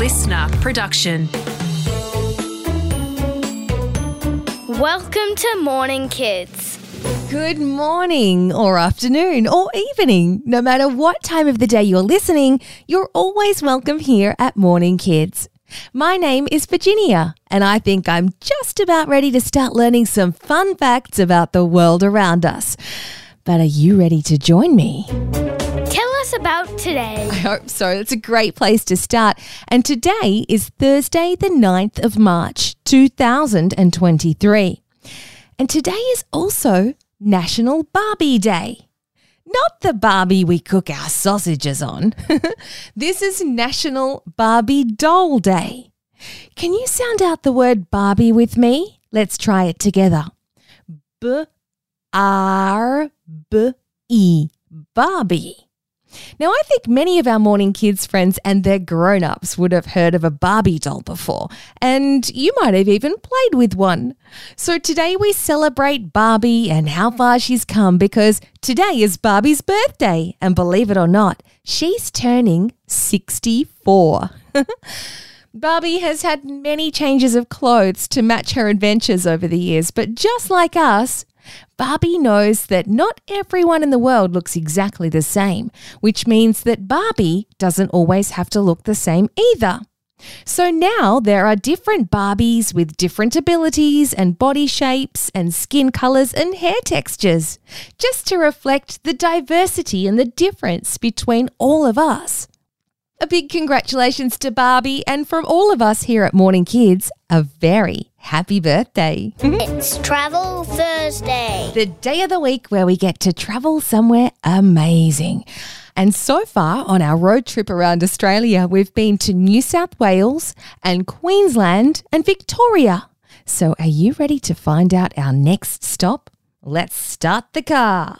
listener production. Welcome to Morning Kids. Good morning, or afternoon, or evening. No matter what time of the day you're listening, you're always welcome here at Morning Kids. My name is Virginia, and I think I'm just about ready to start learning some fun facts about the world around us. But are you ready to join me? Us about today. I hope so. It's a great place to start. And today is Thursday, the 9th of March, 2023. And today is also National Barbie Day. Not the Barbie we cook our sausages on. this is National Barbie Doll Day. Can you sound out the word Barbie with me? Let's try it together. B R B E. Barbie. Now, I think many of our morning kids' friends and their grown ups would have heard of a Barbie doll before, and you might have even played with one. So today we celebrate Barbie and how far she's come because today is Barbie's birthday, and believe it or not, she's turning 64. Barbie has had many changes of clothes to match her adventures over the years, but just like us, Barbie knows that not everyone in the world looks exactly the same, which means that Barbie doesn't always have to look the same either. So now there are different Barbies with different abilities and body shapes and skin colours and hair textures, just to reflect the diversity and the difference between all of us. A big congratulations to Barbie and from all of us here at Morning Kids, a very happy birthday. It's Travel Thursday. the day of the week where we get to travel somewhere amazing. And so far on our road trip around Australia, we've been to New South Wales and Queensland and Victoria. So are you ready to find out our next stop? Let's start the car.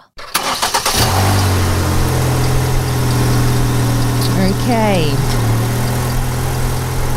Okay.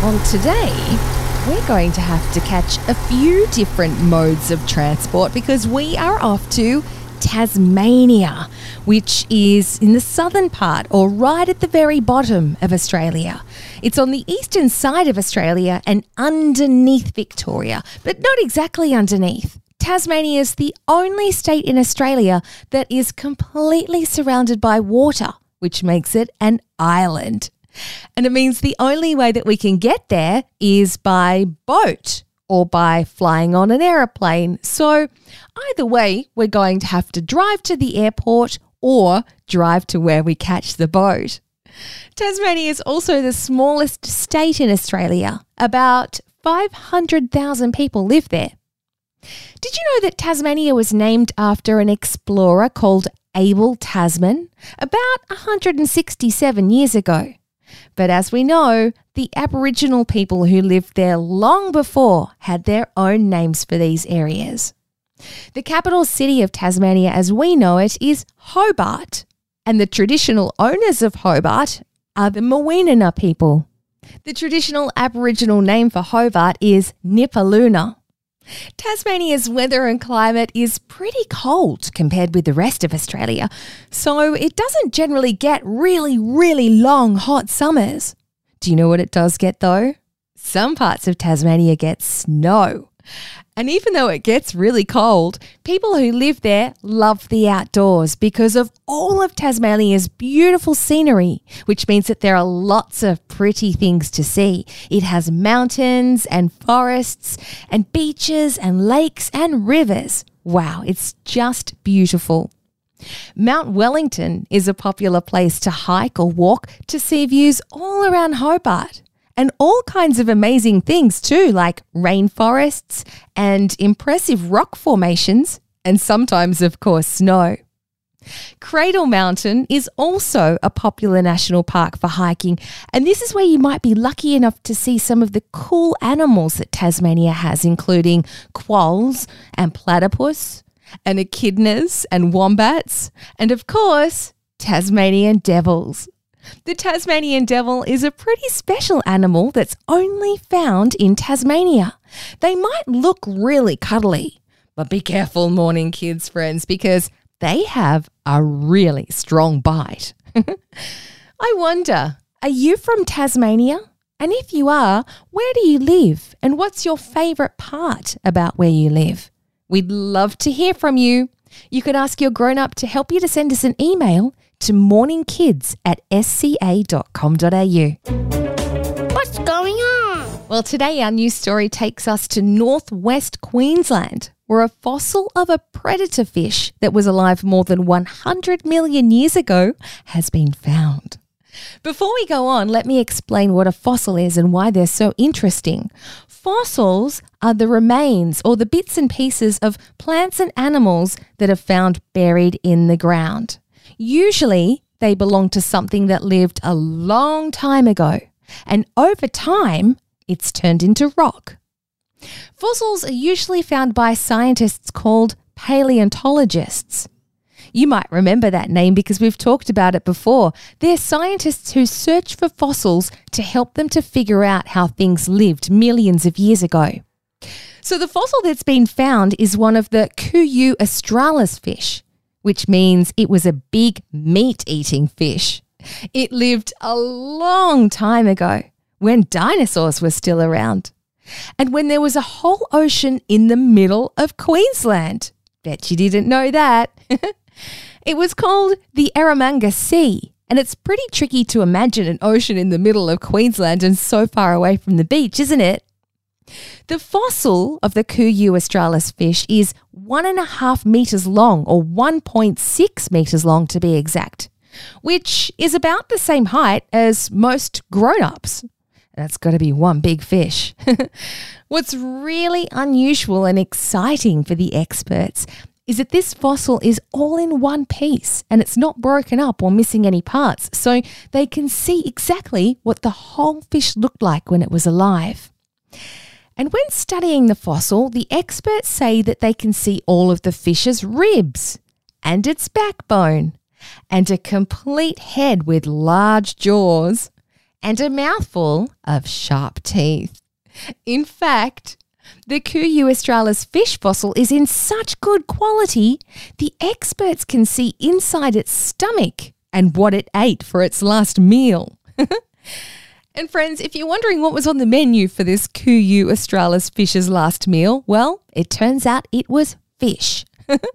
Well, today we're going to have to catch a few different modes of transport because we are off to Tasmania, which is in the southern part or right at the very bottom of Australia. It's on the eastern side of Australia and underneath Victoria, but not exactly underneath. Tasmania is the only state in Australia that is completely surrounded by water, which makes it an island. And it means the only way that we can get there is by boat or by flying on an aeroplane. So, either way, we're going to have to drive to the airport or drive to where we catch the boat. Tasmania is also the smallest state in Australia. About 500,000 people live there. Did you know that Tasmania was named after an explorer called Abel Tasman about 167 years ago? But as we know, the Aboriginal people who lived there long before had their own names for these areas. The capital city of Tasmania, as we know it, is Hobart, and the traditional owners of Hobart are the Muwinina people. The traditional Aboriginal name for Hobart is Nipaluna. Tasmania's weather and climate is pretty cold compared with the rest of Australia, so it doesn't generally get really, really long hot summers. Do you know what it does get though? Some parts of Tasmania get snow. And even though it gets really cold, people who live there love the outdoors because of all of Tasmania's beautiful scenery, which means that there are lots of pretty things to see. It has mountains and forests and beaches and lakes and rivers. Wow, it's just beautiful. Mount Wellington is a popular place to hike or walk to see views all around Hobart and all kinds of amazing things too, like rainforests and impressive rock formations, and sometimes, of course, snow. Cradle Mountain is also a popular national park for hiking, and this is where you might be lucky enough to see some of the cool animals that Tasmania has, including quolls and platypus, and echidnas and wombats, and of course, Tasmanian devils. The Tasmanian devil is a pretty special animal that's only found in Tasmania. They might look really cuddly, but be careful, morning kids, friends, because they have a really strong bite. I wonder, are you from Tasmania? And if you are, where do you live? And what's your favourite part about where you live? We'd love to hear from you. You could ask your grown up to help you to send us an email to morningkids at sca.com.au. What's going on? Well, today our news story takes us to northwest Queensland, where a fossil of a predator fish that was alive more than 100 million years ago has been found. Before we go on, let me explain what a fossil is and why they're so interesting. Fossils are the remains or the bits and pieces of plants and animals that are found buried in the ground. Usually, they belong to something that lived a long time ago, and over time, it's turned into rock. Fossils are usually found by scientists called paleontologists. You might remember that name because we've talked about it before. They're scientists who search for fossils to help them to figure out how things lived millions of years ago. So, the fossil that's been found is one of the Cooyoo australis fish, which means it was a big meat eating fish. It lived a long time ago when dinosaurs were still around and when there was a whole ocean in the middle of Queensland. Bet you didn't know that. it was called the Eromanga Sea, and it's pretty tricky to imagine an ocean in the middle of Queensland and so far away from the beach, isn't it? The fossil of the Cooyoo australis fish is one and a half metres long, or 1.6 metres long to be exact, which is about the same height as most grown ups. That's got to be one big fish. What's really unusual and exciting for the experts is that this fossil is all in one piece and it's not broken up or missing any parts, so they can see exactly what the whole fish looked like when it was alive. And when studying the fossil, the experts say that they can see all of the fish's ribs and its backbone and a complete head with large jaws and a mouthful of sharp teeth. In fact, the Cooyoo australis fish fossil is in such good quality, the experts can see inside its stomach and what it ate for its last meal. and friends, if you're wondering what was on the menu for this Cooyoo australis fish's last meal, well, it turns out it was fish.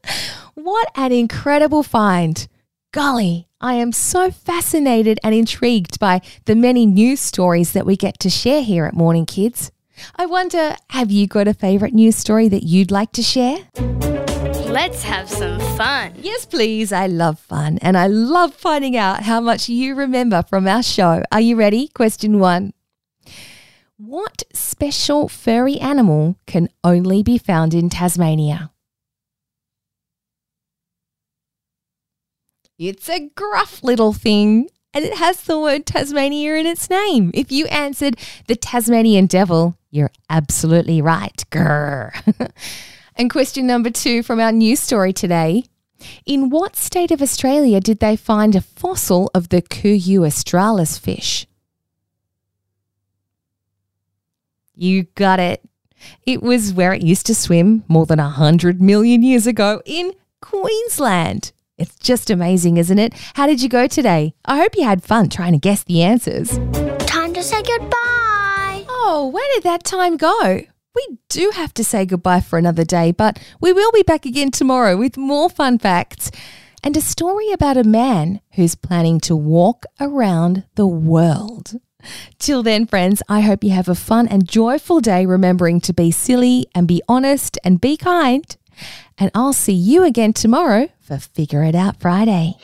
what an incredible find! Golly, I am so fascinated and intrigued by the many news stories that we get to share here at Morning Kids. I wonder, have you got a favourite news story that you'd like to share? Let's have some fun. Yes, please. I love fun and I love finding out how much you remember from our show. Are you ready? Question one. What special furry animal can only be found in Tasmania? It's a gruff little thing and it has the word Tasmania in its name. If you answered the Tasmanian devil, you're absolutely right. Grr. and question number two from our news story today. In what state of Australia did they find a fossil of the Cooyoo australis fish? You got it. It was where it used to swim more than 100 million years ago in Queensland. It's just amazing, isn't it? How did you go today? I hope you had fun trying to guess the answers. Time to say goodbye. Oh, where did that time go? We do have to say goodbye for another day, but we will be back again tomorrow with more fun facts and a story about a man who's planning to walk around the world. Till then, friends, I hope you have a fun and joyful day remembering to be silly and be honest and be kind. And I'll see you again tomorrow for Figure It Out Friday.